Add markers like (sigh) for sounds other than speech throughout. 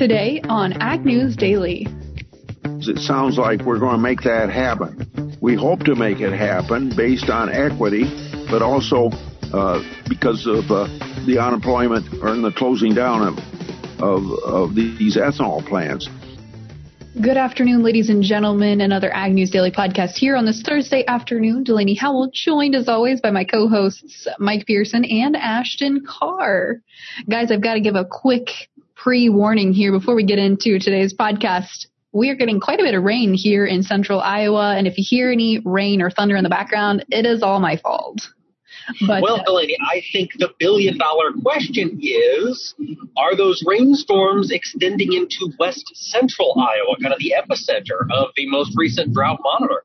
Today on Ag News Daily. It sounds like we're going to make that happen. We hope to make it happen based on equity, but also uh, because of uh, the unemployment or the closing down of, of, of these ethanol plants. Good afternoon, ladies and gentlemen, another Ag News Daily podcast here on this Thursday afternoon. Delaney Howell, joined as always by my co-hosts Mike Pearson and Ashton Carr. Guys, I've got to give a quick pre-warning here before we get into today's podcast. We are getting quite a bit of rain here in central Iowa, and if you hear any rain or thunder in the background, it is all my fault. But, well, uh, Delaney, I think the billion dollar question is are those rainstorms extending into west central Iowa, kind of the epicenter of the most recent drought monitor?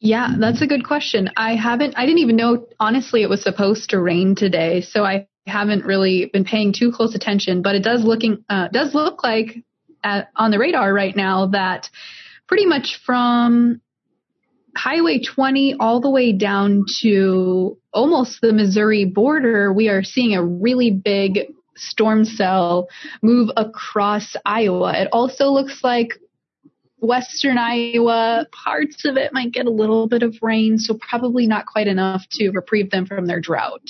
Yeah, that's a good question. I haven't, I didn't even know, honestly, it was supposed to rain today. So I haven't really been paying too close attention, but it does looking, uh, does look like at, on the radar right now that pretty much from Highway 20 all the way down to almost the Missouri border, we are seeing a really big storm cell move across Iowa. It also looks like western Iowa, parts of it might get a little bit of rain, so probably not quite enough to reprieve them from their drought.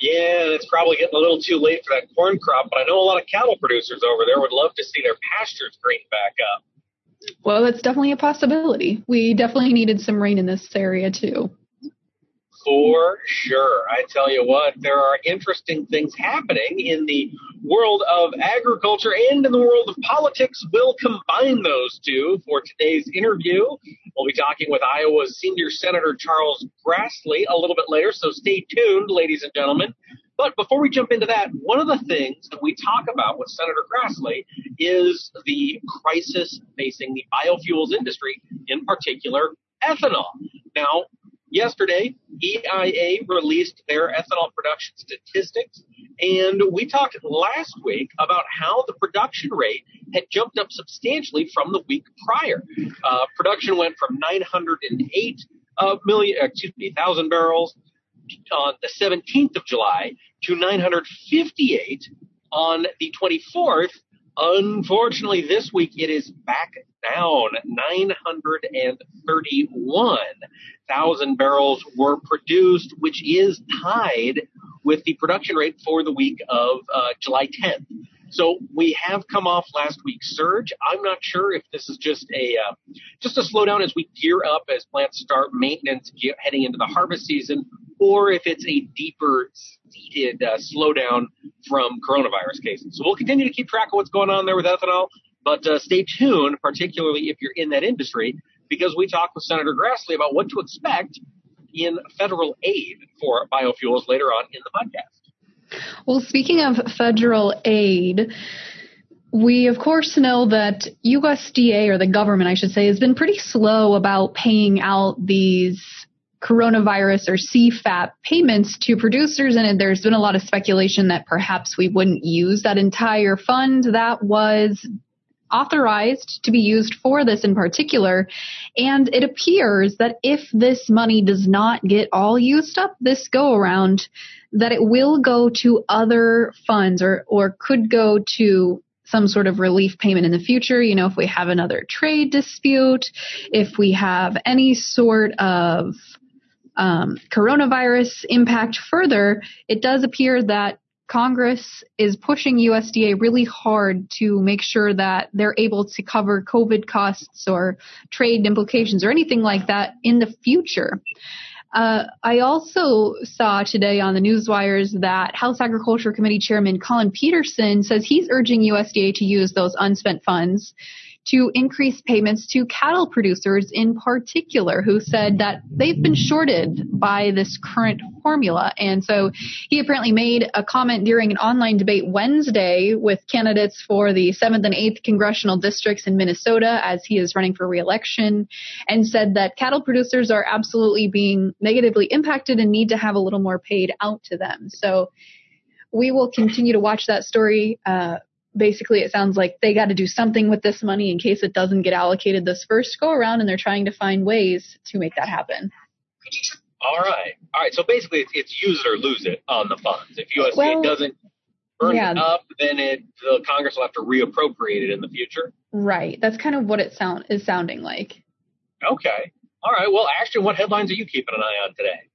Yeah, it's probably getting a little too late for that corn crop, but I know a lot of cattle producers over there would love to see their pastures green back up. Well, it's definitely a possibility. We definitely needed some rain in this area too. For sure. I tell you what, there are interesting things happening in the world of agriculture and in the world of politics. We'll combine those two for today's interview. We'll be talking with Iowa's senior senator Charles Grassley a little bit later, so stay tuned, ladies and gentlemen. But before we jump into that, one of the things that we talk about with Senator Grassley is the crisis facing the biofuels industry, in particular ethanol. Now, yesterday, EIA released their ethanol production statistics, and we talked last week about how the production rate had jumped up substantially from the week prior. Uh, production went from 908 uh, million, excuse me, thousand barrels on the 17th of July to 958 on the 24th. Unfortunately, this week it is back down. 931,000 barrels were produced, which is tied with the production rate for the week of uh, July 10th. So we have come off last week's surge. I'm not sure if this is just a uh, just a slowdown as we gear up as plants start maintenance heading into the harvest season, or if it's a deeper seated uh, slowdown from coronavirus cases. So we'll continue to keep track of what's going on there with ethanol, but uh, stay tuned, particularly if you're in that industry, because we talked with Senator Grassley about what to expect in federal aid for biofuels later on in the podcast. Well, speaking of federal aid, we of course know that USDA or the government, I should say, has been pretty slow about paying out these coronavirus or CFAP payments to producers. And there's been a lot of speculation that perhaps we wouldn't use that entire fund that was authorized to be used for this in particular. And it appears that if this money does not get all used up this go around, that it will go to other funds or, or could go to some sort of relief payment in the future. You know, if we have another trade dispute, if we have any sort of um, coronavirus impact further, it does appear that Congress is pushing USDA really hard to make sure that they're able to cover COVID costs or trade implications or anything like that in the future. Uh, I also saw today on the newswires that House Agriculture Committee Chairman Colin Peterson says he's urging USDA to use those unspent funds to increase payments to cattle producers in particular who said that they've been shorted by this current formula. And so he apparently made a comment during an online debate Wednesday with candidates for the 7th and 8th congressional districts in Minnesota as he is running for reelection and said that cattle producers are absolutely being negatively impacted and need to have a little more paid out to them. So we will continue to watch that story uh, basically it sounds like they got to do something with this money in case it doesn't get allocated this first go around and they're trying to find ways to make that happen. All right. All right. So basically it's, it's use it or lose it on the funds. If USDA well, doesn't burned Yeah. up, then it the Congress will have to reappropriate it in the future. Right. That's kind of what it sound is sounding like. Okay. All right. Well, Ashton, what headlines are you keeping an eye on today?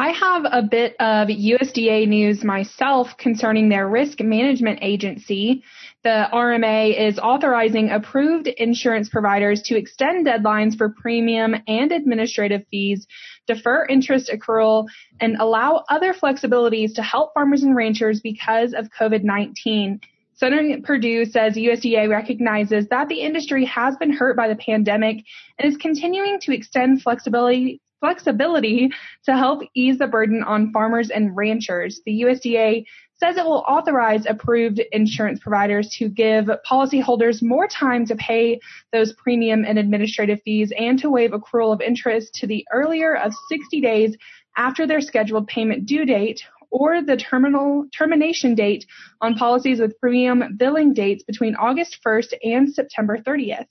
I have a bit of USDA news myself concerning their risk management agency. The RMA is authorizing approved insurance providers to extend deadlines for premium and administrative fees, defer interest accrual, and allow other flexibilities to help farmers and ranchers because of COVID-19. Senator Perdue says USDA recognizes that the industry has been hurt by the pandemic and is continuing to extend flexibility flexibility to help ease the burden on farmers and ranchers. The USDA says it will authorize approved insurance providers to give policyholders more time to pay those premium and administrative fees and to waive accrual of interest to the earlier of 60 days after their scheduled payment due date or the terminal termination date on policies with premium billing dates between August 1st and September 30th.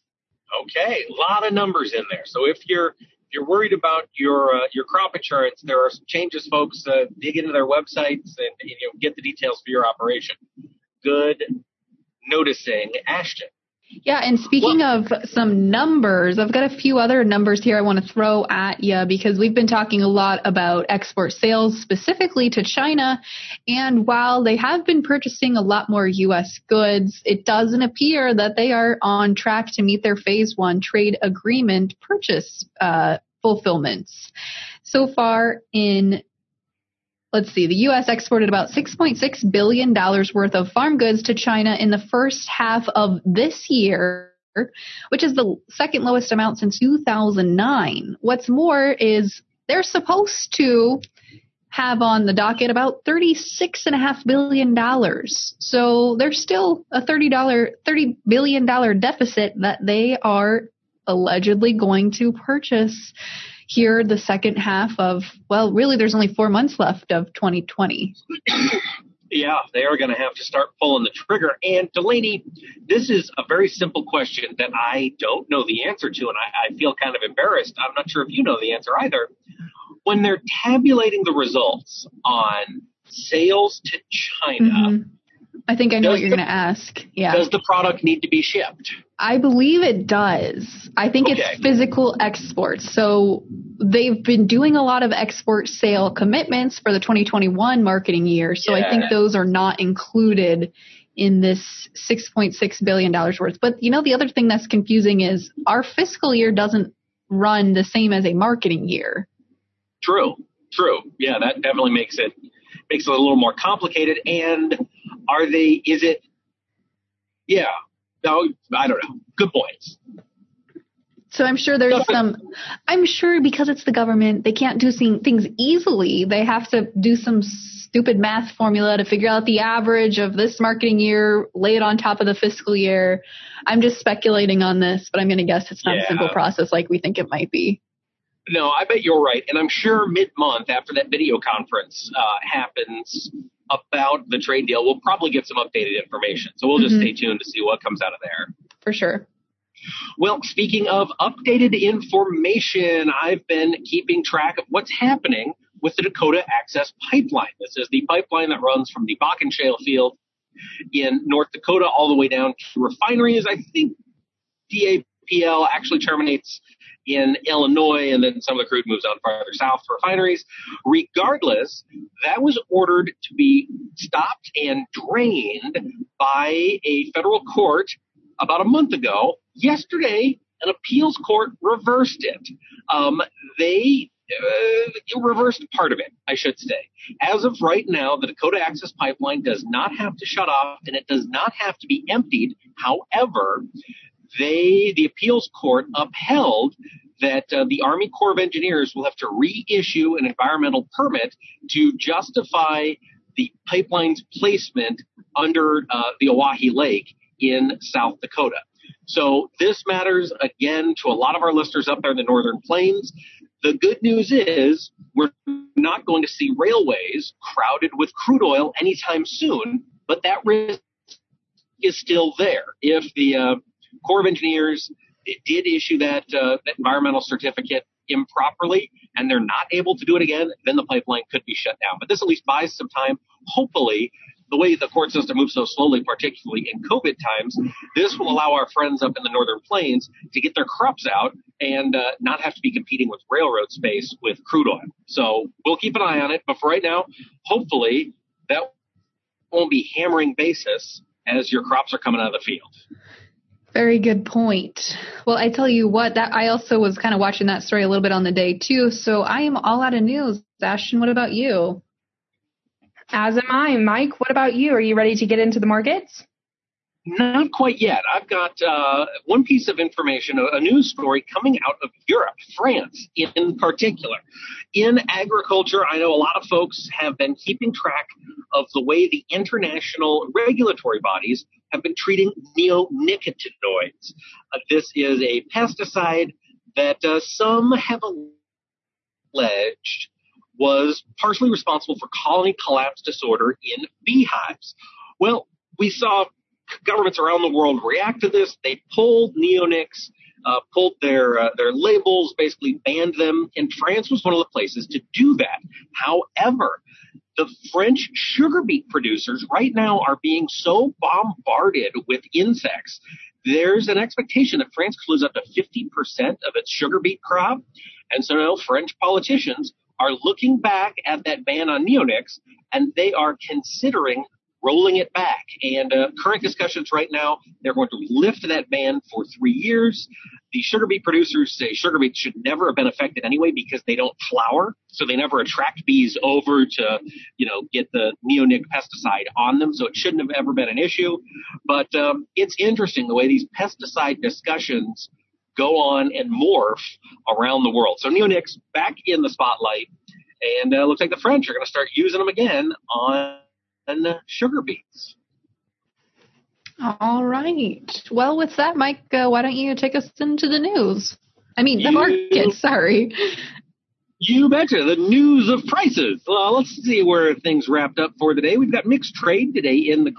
Okay, a lot of numbers in there. So if you're if you're worried about your uh, your crop insurance, there are some changes, folks. Uh, dig into their websites and you know get the details for your operation. Good noticing, Ashton. Yeah, and speaking of some numbers, I've got a few other numbers here I want to throw at you because we've been talking a lot about export sales specifically to China. And while they have been purchasing a lot more U.S. goods, it doesn't appear that they are on track to meet their phase one trade agreement purchase uh, fulfillments. So far in let's see, the U.S. exported about $6.6 billion worth of farm goods to China in the first half of this year, which is the second lowest amount since 2009. What's more is they're supposed to have on the docket about $36.5 billion. So there's still a $30, $30 billion deficit that they are allegedly going to purchase here the second half of, well, really, there's only four months left of 2020. Yeah, they are going to have to start pulling the trigger. And Delaney, this is a very simple question that I don't know the answer to, and I, I feel kind of embarrassed. I'm not sure if you know the answer either. When they're tabulating the results on sales to China, Mhm. I think I know Does what you're going to ask. Yeah. does the product need to be shipped? I believe it does. I think Okay. it's physical exports. So they've been doing a lot of export sale commitments for the 2021 marketing year. So I think those are not included in this $6.6 billion worth. But you know, the other thing that's confusing is our fiscal year doesn't run the same as a marketing year. True, true. Yeah, that definitely makes it makes it a little more complicated. And are they? Is it? Yeah. No, I don't know. Good points. So I'm sure there's some, I'm sure because it's the government, they can't do things easily. They have to do some stupid math formula to figure out the average of this marketing year, lay it on top of the fiscal year. I'm just speculating on this, but I'm going to guess it's not Yeah. a simple process like we think it might be. No, I bet you're right. And I'm sure mid month after that video conference uh, happens about the trade deal, we'll probably get some updated information. So we'll just Mhm. stay tuned to see what comes out of there. For sure. Well, speaking of updated information, I've been keeping track of what's happening with the Dakota Access Pipeline. This is the pipeline that runs from the Bakken Shale Field in North Dakota all the way down to refineries. I think DAPL actually terminates in Illinois, and then some of the crude moves on farther south to refineries. Regardless, that was ordered to be stopped and drained by a federal court about a month ago. Yesterday, an appeals court reversed it. Um, they uh, reversed part of it, I should say. As of right now, the Dakota Access Pipeline does not have to shut off and it does not have to be emptied. However, they, the appeals court upheld that uh, the Army Corps of Engineers will have to reissue an environmental permit to justify the pipeline's placement under uh, the Oahe Lake in South Dakota. So this matters again to a lot of our listeners up there in the Northern Plains. The good news is we're not going to see railways crowded with crude oil anytime soon, but that risk is still there. If the uh, Corps of Engineers did issue that, uh, that environmental certificate improperly and they're not able to do it again, then the pipeline could be shut down. But this at least buys some time. Hopefully, the way the court system moves so slowly, particularly in COVID times, this will allow our friends up in the northern plains to get their crops out and uh, not have to be competing with railroad space with crude oil. So we'll keep an eye on it. But for right now, hopefully that won't be hammering basis as your crops are coming out of the field. Very good point. Well, I tell you what, that I also was kind of watching that story a little bit on the day too. So I am all out of news. Ashton, what about you? As am I. Mike, what about you? Are you ready to get into the markets? Not quite yet. I've got uh, one piece of information, a, a, news story coming out of Europe, France in particular. In agriculture, I know a lot of folks have been keeping track of the way the international regulatory bodies have been treating neonicotinoids. Uh, this is a pesticide that uh, some have alleged was partially responsible for colony collapse disorder in beehives. Well, we saw governments around the world react to this. They pulled neonics, uh, pulled their uh, their labels, basically banned them, and France was one of the places to do that. However, the French sugar beet producers right now are being so bombarded with insects. There's an expectation that France could lose up to 50% of its sugar beet crop. And so now French politicians are looking back at that ban on neonics and they are considering rolling it back. And uh, current discussions right now, they're going to lift that ban for three years. The sugar beet producers say sugar beets should never have been affected anyway because they don't flower, so they never attract bees over to, you know, get the neonic pesticide on them. So it shouldn't have ever been an issue. But um, it's interesting the way these pesticide discussions go on and morph around the world. So neonics back in the spotlight, and uh, looks like the French are going to start using them again on sugar beets. All right. Well, with that, Mike, uh, why don't you take us into the news? I mean, the you, market, (laughs) sorry. You betcha. The news of prices. Well, let's see where things wrapped up for the day. We've got mixed trade today in the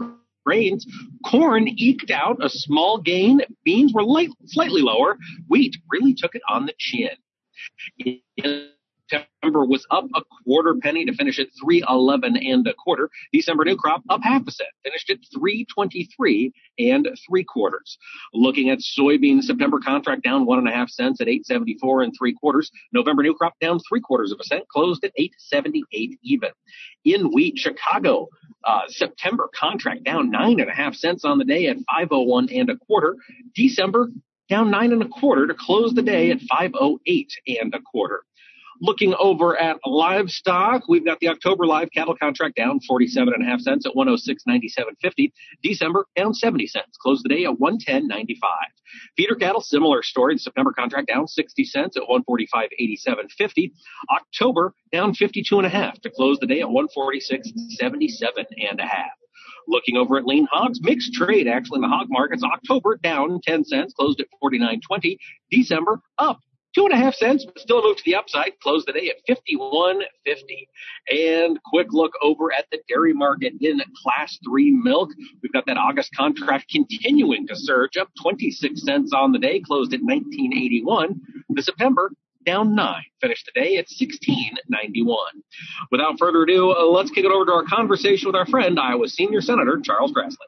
grains. Corn eked out a small gain. Beans were light, slightly lower. Wheat really took it on the chin. In September was up a quarter penny to finish at 311 and a quarter. December new crop up half a cent, finished at 323 and three quarters. Looking at soybean September contract down one and a half cents at 874 and three quarters. November new crop down three quarters of a cent, closed at 878 even. In wheat, Chicago uh, September contract down nine and a half cents on the day at 501 and a quarter. December down nine and a quarter to close the day at 508 and a quarter. Looking over at livestock, we've got the October live cattle contract down 47 and a half cents at 106.97.50. December down 70 cents, closed the day at 110.95. Feeder cattle, similar story. The September contract down 60 cents at 145.87.50. October down 52 and a half to close the day at 146.77 and a half. Looking over at lean hogs, mixed trade actually in the hog markets. October down 10 cents, closed at 49.20. December up two and a half cents, but still moved to the upside. Closed the day at 51.50. And quick look over at the dairy market in class three milk. We've got that August contract continuing to surge up 26 cents on the day, closed at 1981. The September down nine, finished today at 1691. Without further ado, uh, let's kick it over to our conversation with our friend, Iowa Senior Senator Charles Grassley.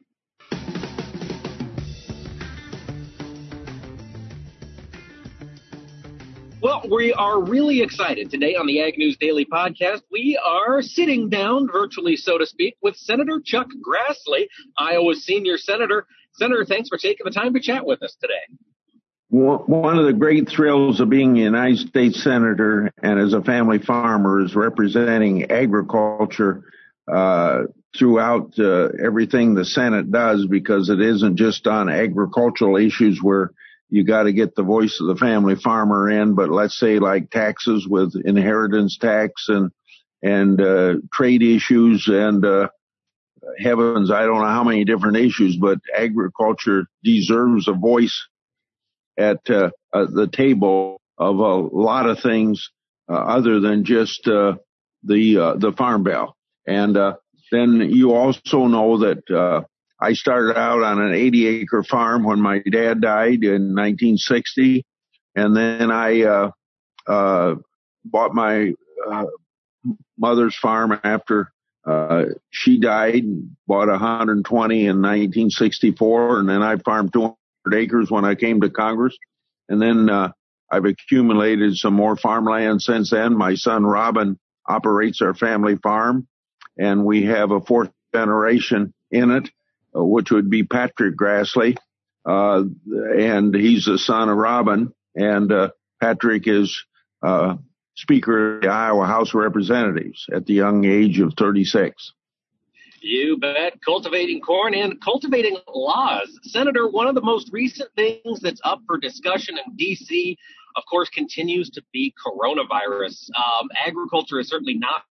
Well, we are really excited today on the Ag News Daily podcast. We are sitting down, virtually so to speak, with Senator Chuck Grassley, Iowa's senior senator. Senator, thanks for taking the time to chat with us today. One of the great thrills of being a United States senator and as a family farmer is representing agriculture uh, throughout uh, everything the Senate does because it isn't just on agricultural issues where you got to get the voice of the family farmer in, but let's say like taxes with inheritance tax and and uh, trade issues and uh, heavens, I don't know how many different issues, but agriculture deserves a voice at uh, uh the table of a lot of things uh, other than just uh, the the farm bill. And uh then you also know that I started out on an 80 acre farm when my dad died in 1960. And then I, uh, uh, bought my, uh, mother's farm after, Uh, she died, bought 120 in 1964, and then I farmed 200 acres when I came to Congress. And then uh, I've accumulated some more farmland since then. My son Robin operates our family farm, and we have a fourth generation in it, which would be Patrick Grassley. Uh, and he's the son of Robin, and uh, Patrick is uh, Speaker of the Iowa House of Representatives at the young age of 36. You bet. Cultivating corn and cultivating laws. Senator, one of the most recent things that's up for discussion in D.C., of course, continues to be coronavirus. Um, agriculture has certainly not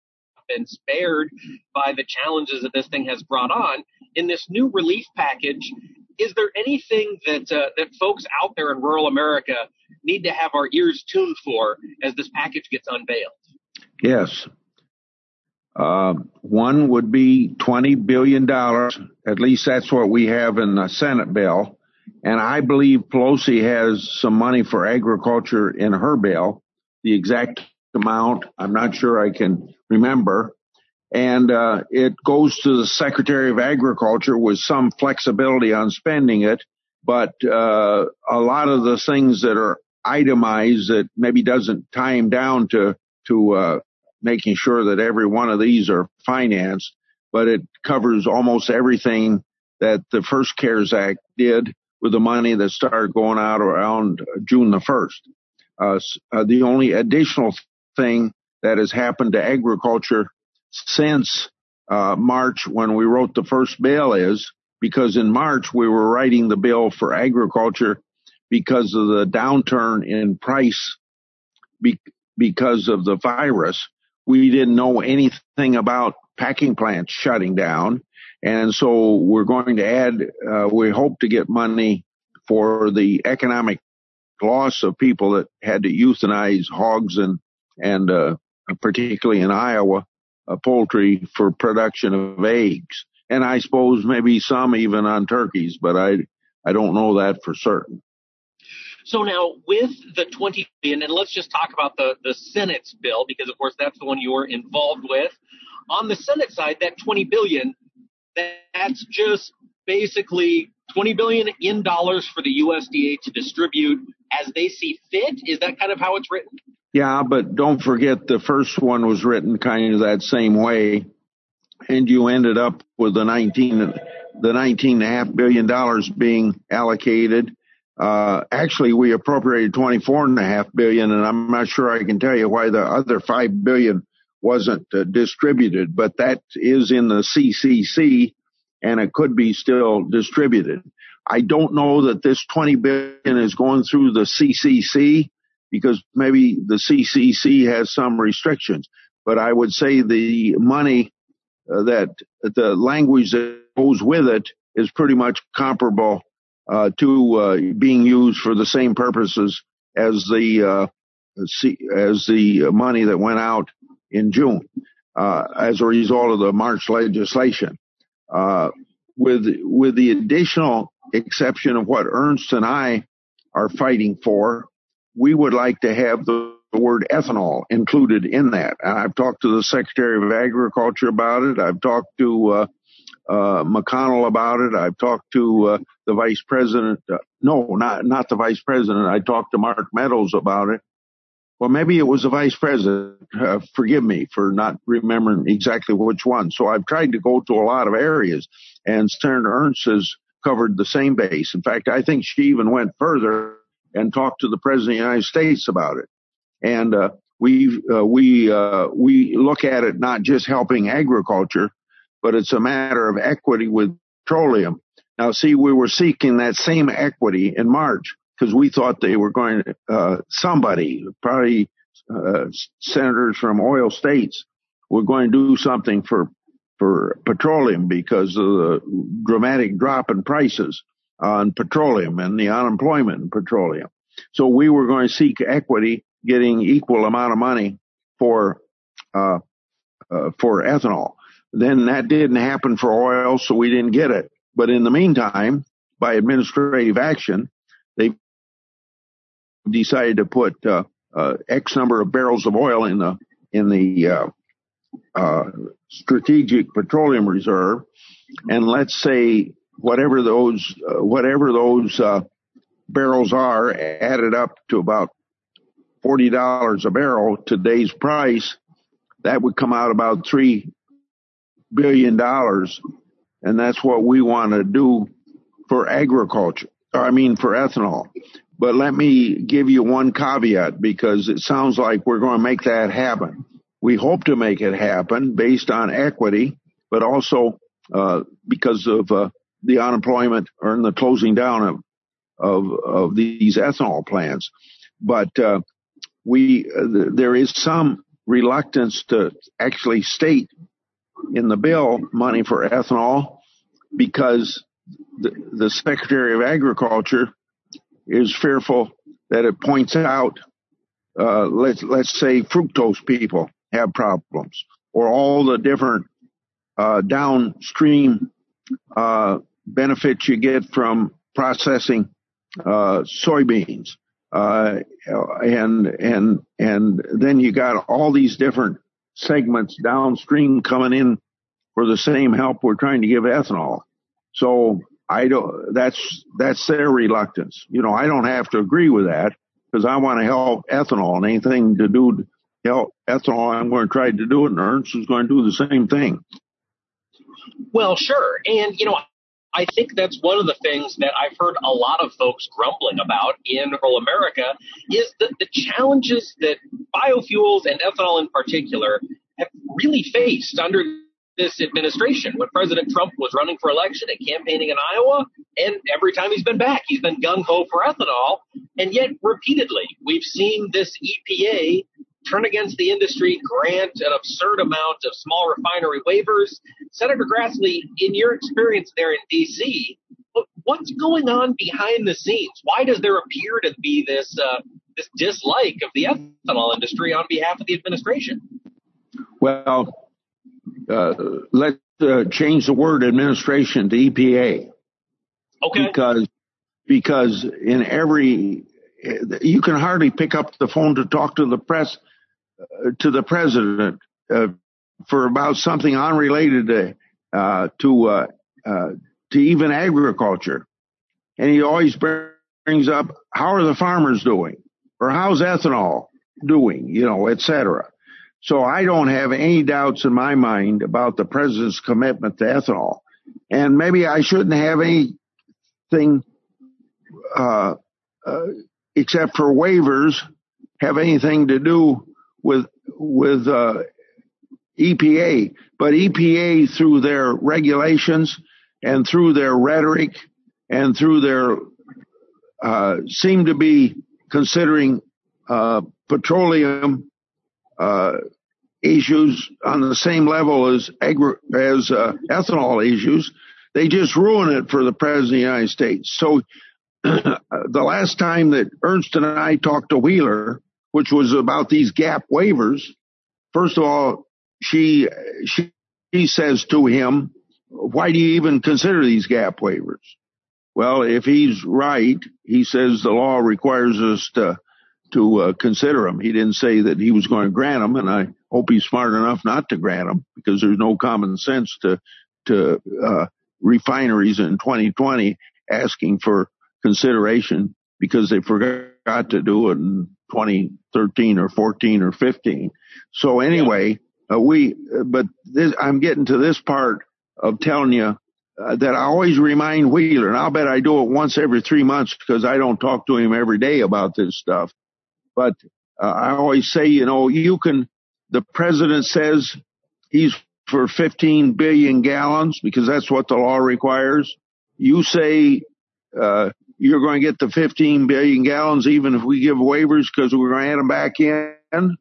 been spared by the challenges that this thing has brought on. In this new relief package, is there anything that uh, that folks out there in rural America need to have our ears tuned for as this package gets unveiled? Yes. Uh, one would be $20 billion. At least that's what we have in the Senate bill. And I believe Pelosi has some money for agriculture in her bill. The exact amount, I'm not sure I can remember. And uh, it goes to the Secretary of Agriculture with some flexibility on spending it. But uh, a lot of the things that are itemized that maybe doesn't tie him down to to uh, making sure that every one of these are financed, but it covers almost everything that the first CARES Act did with the money that started going out around June the 1st. Uh, uh, the only additional thing that has happened to agriculture since uh, March when we wrote the first bill is because in March we were writing the bill for agriculture because of the downturn in price be- because of the virus. We didn't know anything about packing plants shutting down. And so we're going to add, uh, we hope to get money for the economic loss of people that had to euthanize hogs and, and, uh, particularly in Iowa, poultry for production of eggs. And I suppose maybe some even on turkeys, but I, I don't know that for certain. So now with the 20 billion, and let's just talk about the, the Senate's bill, because of course that's the one you're involved with. On the Senate side, that 20 billion, that's just basically 20 billion in dollars for the USDA to distribute as they see fit. Is that kind of how it's written? Yeah, but don't forget the first one was written kind of that same way, and you ended up with the 19 the 19 and a half billion dollars being allocated uh, actually, we appropriated 24 and a half billion, and I'm not sure I can tell you why the other five billion wasn't uh, distributed, but that is in the CCC, and it could be still distributed. I don't know that this 20 billion is going through the CCC because maybe the CCC has some restrictions, but I would say the money uh, that the language that goes with it is pretty much comparable uh, to uh, being used for the same purposes as the uh, as the money that went out in June uh, as a result of the March legislation. Uh, with with the additional exception of what Ernst and I are fighting for, we would like to have the word ethanol included in that. I've talked to the Secretary of Agriculture about it. I've talked to uh, uh, McConnell about it. I've talked to uh, the vice president. Uh, no, not not the vice president. I talked to Mark Meadows about it. Well, maybe it was the vice president. Uh, forgive me for not remembering exactly which one. So I've tried to go to a lot of areas, and Senator Ernst has covered the same base. In fact, I think she even went further and talk to the president of the United States about it. And uh, we uh, we uh, we look at it not just helping agriculture, but it's a matter of equity with petroleum. Now, see, we were seeking that same equity in March because we thought they were going to, uh, somebody, probably uh, senators from oil states, were going to do something for for petroleum because of the dramatic drop in prices on petroleum and the unemployment in petroleum. So we were going to seek equity, getting equal amount of money for uh, uh, for ethanol. Then that didn't happen for oil, so we didn't get it. But in the meantime, by administrative action, they decided to put uh, uh, X number of barrels of oil in the in the uh, uh, strategic petroleum reserve, and let's say whatever those uh, whatever those uh, barrels are added up to about forty dollars a barrel today's price, that would come out about three billion dollars, and that's what we want to do for agriculture. I mean for ethanol. But let me give you one caveat because it sounds like we're going to make that happen. We hope to make it happen based on equity, but also uh, because of uh, the unemployment or in the closing down of of, of these ethanol plants. But uh, we uh, there is some reluctance to actually state in the bill money for ethanol because the, the Secretary of Agriculture is fearful that it points out, uh, let's let's say fructose people have problems, or all the different uh, downstream uh, benefits you get from processing uh, soybeans, uh, and and and then you got all these different segments downstream coming in for the same help we're trying to give ethanol. So I don't, that's, that's their reluctance. You know, I don't have to agree with that because I want to help ethanol and anything to do to help ethanol, I'm going to try to do it and Ernst is going to do the same thing. Well, sure. And, you know, I think that's one of the things that I've heard a lot of folks grumbling about in rural America is that the challenges that biofuels and ethanol in particular have really faced under this administration when President Trump was running for election and campaigning in Iowa. And every time he's been back, he's been gung ho for ethanol. And yet, repeatedly, we've seen this EPA turn against the industry, grant an absurd amount of small refinery waivers. Senator Grassley, in your experience there in D.C., what's going on behind the scenes? Why does there appear to be this uh, this dislike of the ethanol industry on behalf of the administration? Well, uh, let's uh, change the word administration to EPA. Okay. Because because in every you can hardly pick up the phone to talk to the press to the president uh, for about something unrelated to uh, to uh, to even agriculture, and he always brings up how are the farmers doing or how's ethanol doing, you know, et cetera. So I don't have any doubts in my mind about the president's commitment to ethanol. And maybe I shouldn't have anything, uh, uh, except for waivers, have anything to do with, with, uh, EPA. But EPA through their regulations and through their rhetoric and through their, uh, seem to be considering, uh, petroleum uh, issues on the same level as agri- as uh, ethanol issues. They just ruin it for the president of the United States. So (clears throat) the last time that Ernst and I talked to Wheeler, which was about these gap waivers, first of all, she she, she says to him, "Why do you even consider these gap waivers?" Well, if he's right, he says the law requires us to to uh, consider them. He didn't say that he was going to grant them, and I hope he's smart enough not to grant them because there's no common sense to to uh, refineries in 2020 asking for consideration because they forgot to do it in 2013 or 14 or 15. So anyway, uh, we but this, I'm getting to this part of telling you uh, that I always remind Wheeler, and I'll bet I do it once every three months because I don't talk to him every day about this stuff. But uh, I always say, you know, you can, the president says he's for 15 billion gallons because that's what the law requires. You say, uh, you're going to get the 15 billion gallons even if we give waivers because we're going to add them back in. And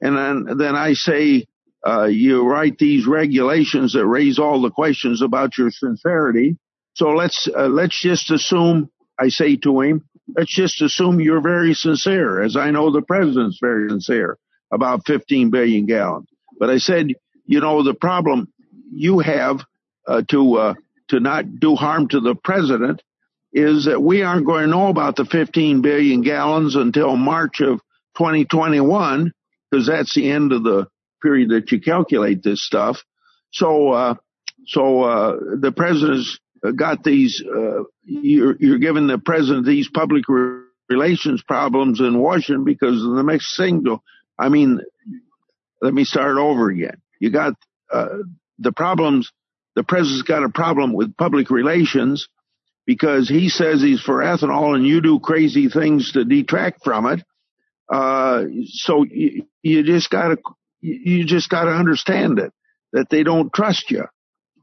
then, then I say, uh, you write these regulations that raise all the questions about your sincerity. So let's, uh, let's just assume, I say to him, let's just assume you're very sincere, as I know the president's very sincere about 15 billion gallons. But I said, you know, the problem you have uh, to uh, to not do harm to the president is that we aren't going to know about the 15 billion gallons until March of 2021 because that's the end of the period that you calculate this stuff. So, uh, so, uh, the president's got these, uh, you're, you're giving the president these public relations problems in Washington because of the mixed signal. I mean, let me start over again. You got, uh, the problems, the president's got a problem with public relations because he says he's for ethanol and you do crazy things to detract from it. Uh, so you, you just gotta, you just gotta understand it, that they don't trust you.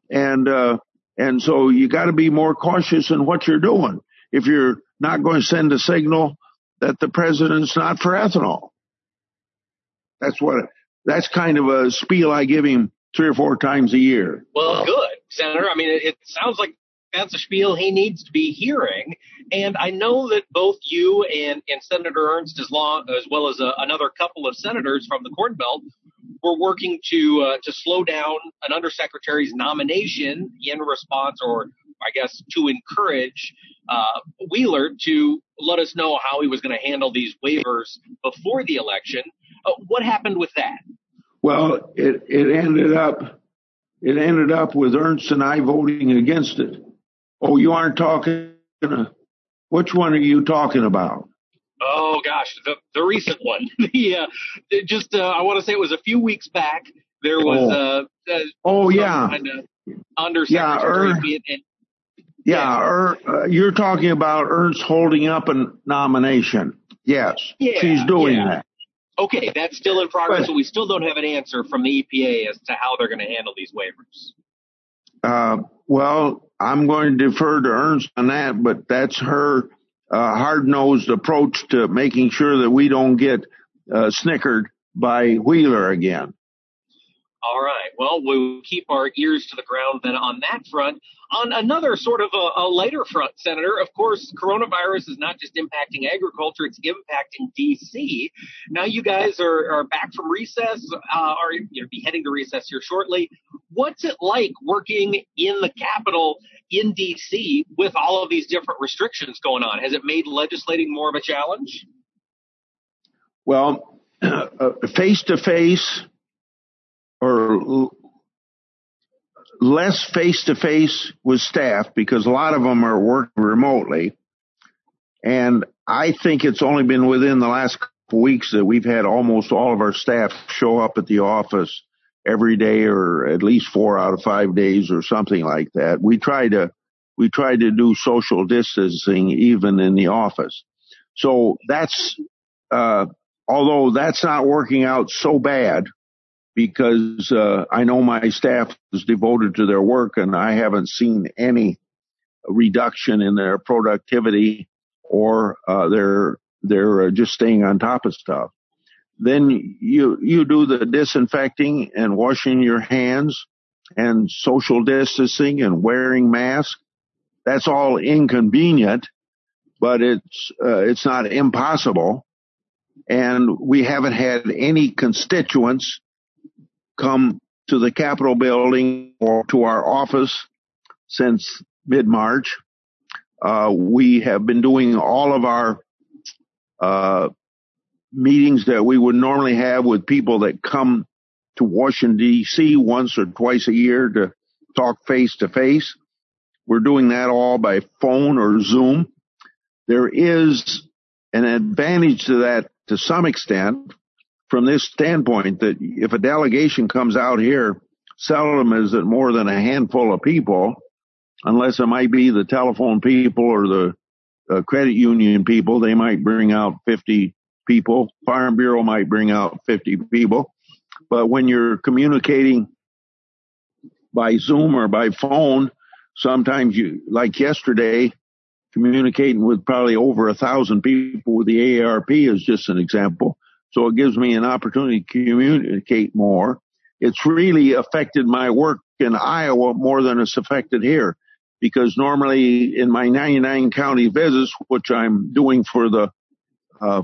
And, uh, and so you gotta be more cautious in what you're doing. If you're not going to send a signal that the president's not for ethanol. That's what, that's kind of a spiel I give him three or four times a year. Well, good, Senator. I mean, it, it sounds like that's a spiel he needs to be hearing. And I know that both you and, and Senator Ernst, as, long, as well as a, another couple of senators from the Corn Belt, were working to uh, to slow down an undersecretary's nomination in response, or I guess to encourage uh, Wheeler to let us know how he was going to handle these waivers before the election. Uh, what happened with that? Well, it it ended up it ended up with Ernst and I voting against it. Oh, you aren't talking. Which one are you talking about? Oh gosh, the the recent one. (laughs) the uh, just uh, I want to say it was a few weeks back. There was oh, uh, oh yeah, kind of undersecretary. Yeah, er, yeah, er, uh, you're talking about Ernst holding up a nomination. Yes, yeah, she's doing yeah. that. Okay, that's still in progress, but, so we still don't have an answer from the EPA as to how they're going to handle these waivers. Uh, well, I'm going to defer to Ernst on that, but that's her uh, hard-nosed approach to making sure that we don't get uh, snickered by Wheeler again. All right. Well, we'll keep our ears to the ground then on that front. On another sort of a, a lighter front, Senator, of course, coronavirus is not just impacting agriculture, it's impacting D.C. Now you guys are, are back from recess, uh, or you'll be heading to recess here shortly. What's it like working in the Capitol in D.C. with all of these different restrictions going on? Has it made legislating more of a challenge? Well, (clears throat) face to face, or less face to face with staff because a lot of them are working remotely. And I think it's only been within the last couple weeks that we've had almost all of our staff show up at the office every day or at least four out of five days or something like that. We try to, we try to do social distancing even in the office. So that's, uh, although that's not working out so bad, because uh, I know my staff is devoted to their work and I haven't seen any reduction in their productivity or uh, they're they're uh, just staying on top of stuff. Then you you do the disinfecting and washing your hands and social distancing and wearing masks. That's all inconvenient, but it's uh, it's not impossible. And we haven't had any constituents come to the Capitol building or to our office since mid-March. Uh, we have been doing all of our uh, meetings that we would normally have with people that come to Washington D.C. once or twice a year to talk face to face. We're doing that all by phone or Zoom. There is an advantage to that to some extent from this standpoint that if a delegation comes out here, seldom is it more than a handful of people, unless it might be the telephone people or the uh, credit union people. They might bring out 50 people. Farm Bureau might bring out 50 people. But when you're communicating by Zoom or by phone, sometimes you, like yesterday, communicating with probably over a thousand people with the AARP is just an example. So it gives me an opportunity to communicate more. It's really affected my work in Iowa more than it's affected here because normally in my 99 county visits, which I'm doing for the uh,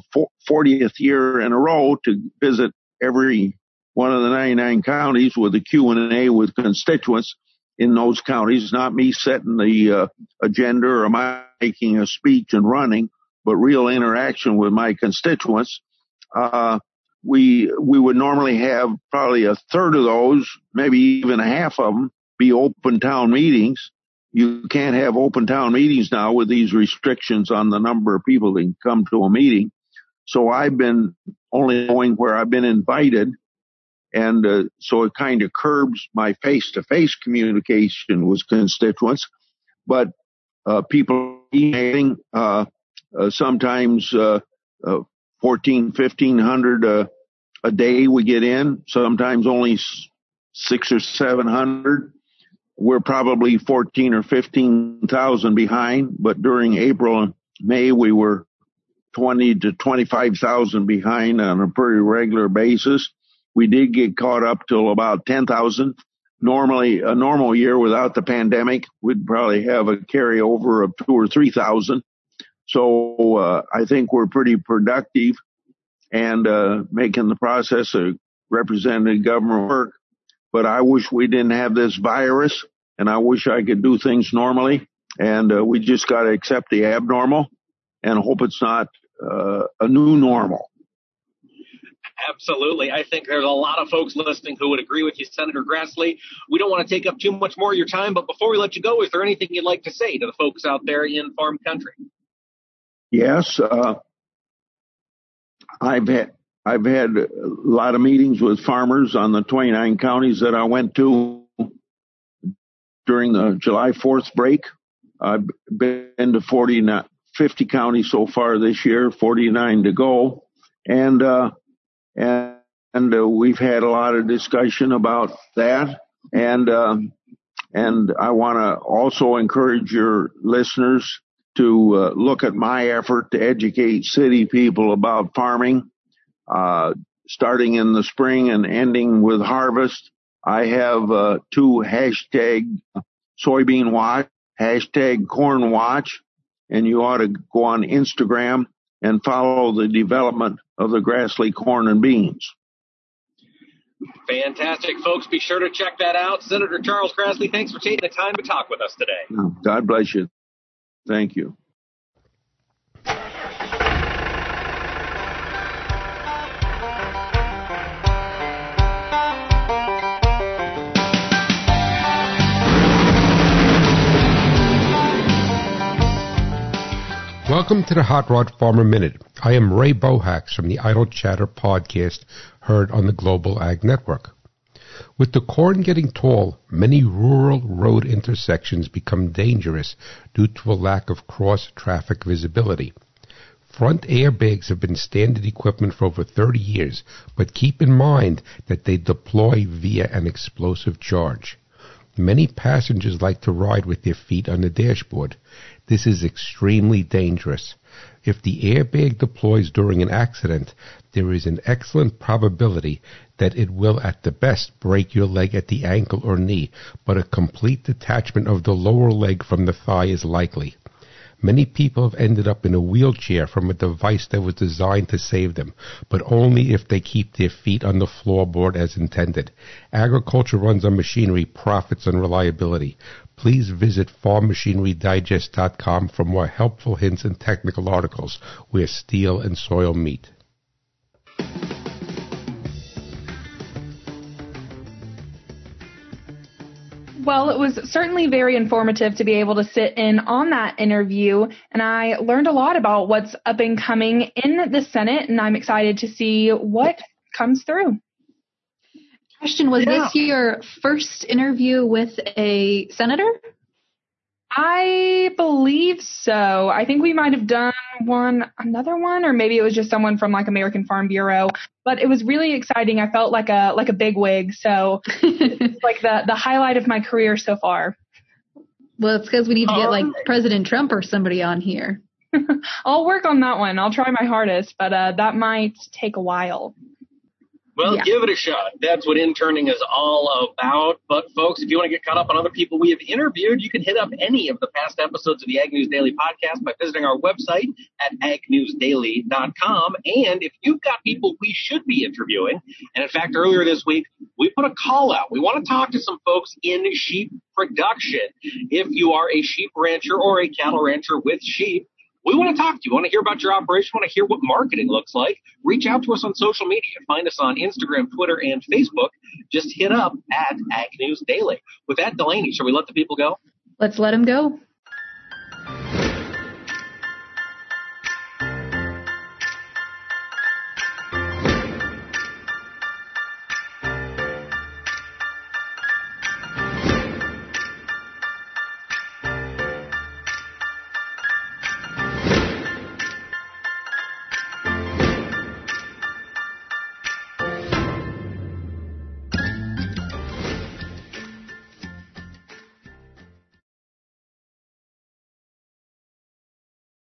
40th year in a row to visit every one of the 99 counties with a Q&A with constituents in those counties, not me setting the uh, agenda or making a speech and running, but real interaction with my constituents. Uh, we we would normally have probably a third of those, maybe even a half of them, be open town meetings. You can't have open town meetings now with these restrictions on the number of people that can come to a meeting. So I've been only going where I've been invited. And uh, so it kind of curbs my face-to-face communication with constituents. But uh, people emailing, uh, uh sometimes uh, uh, 14, 1500 uh, a day we get in, sometimes only six or 700. We're probably 14 or 15,000 behind, but during April and May, we were 20 to 25,000 behind on a pretty regular basis. We did get caught up till about 10,000. Normally, a normal year without the pandemic, we'd probably have a carryover of two or 3,000. So, uh, I think we're pretty productive and, uh, making the process of representative government work. But I wish we didn't have this virus and I wish I could do things normally. And, uh, we just got to accept the abnormal and hope it's not, uh, a new normal. Absolutely. I think there's a lot of folks listening who would agree with you, Senator Grassley. We don't want to take up too much more of your time, but before we let you go, is there anything you'd like to say to the folks out there in farm country? Yes, uh, I've had I've had a lot of meetings with farmers on the 29 counties that I went to during the July 4th break. I've been to 40, 50 counties so far this year, 49 to go, and uh, and, and uh, we've had a lot of discussion about that, and uh, and I want to also encourage your listeners to uh, look at my effort to educate city people about farming, uh, starting in the spring and ending with harvest. I have uh, two hashtag soybean watch, hashtag corn watch, and you ought to go on Instagram and follow the development of the Grassley corn and beans. Fantastic, folks. Be sure to check that out. Senator Charles Grassley, thanks for taking the time to talk with us today. God bless you. Thank you. Welcome to the Hot Rod Farmer Minute. I am Ray Bohacs from the Idle Chatter podcast heard on the Global Ag Network. With the corn getting tall, many rural road intersections become dangerous due to a lack of cross traffic visibility. Front airbags have been standard equipment for over 30 years, but keep in mind that they deploy via an explosive charge. Many passengers like to ride with their feet on the dashboard. This is extremely dangerous. If the airbag deploys during an accident, there is an excellent probability that it will at the best break your leg at the ankle or knee, but a complete detachment of the lower leg from the thigh is likely. Many people have ended up in a wheelchair from a device that was designed to save them, but only if they keep their feet on the floorboard as intended. Agriculture runs on machinery, profits on reliability. Please visit farmmachinerydigest.com for more helpful hints and technical articles where steel and soil meet. Well, it was certainly very informative to be able to sit in on that interview, and I learned a lot about what's up and coming in the Senate, and I'm excited to see what comes through. Question Was yeah. this your first interview with a senator? I believe so. I think we might have done one, another one, or maybe it was just someone from like American Farm Bureau. But it was really exciting. I felt like a like a big wig. So it's (laughs) like the the highlight of my career so far. Well, it's because we need to get like President Trump or somebody on here. (laughs) I'll work on that one. I'll try my hardest, but uh, that might take a while. Well, yeah. give it a shot. That's what interning is all about. But folks, if you want to get caught up on other people we have interviewed, you can hit up any of the past episodes of the Ag News Daily podcast by visiting our website at agnewsdaily.com. And if you've got people we should be interviewing, and in fact, earlier this week, we put a call out. We want to talk to some folks in sheep production. If you are a sheep rancher or a cattle rancher with sheep, We want to talk to you. We want to hear about your operation. We want to hear what marketing looks like. Reach out to us on social media. Find us on Instagram, Twitter, and Facebook. Just hit up at Ag News Daily. With that, Delaney, shall we let the people go? Let's let them go.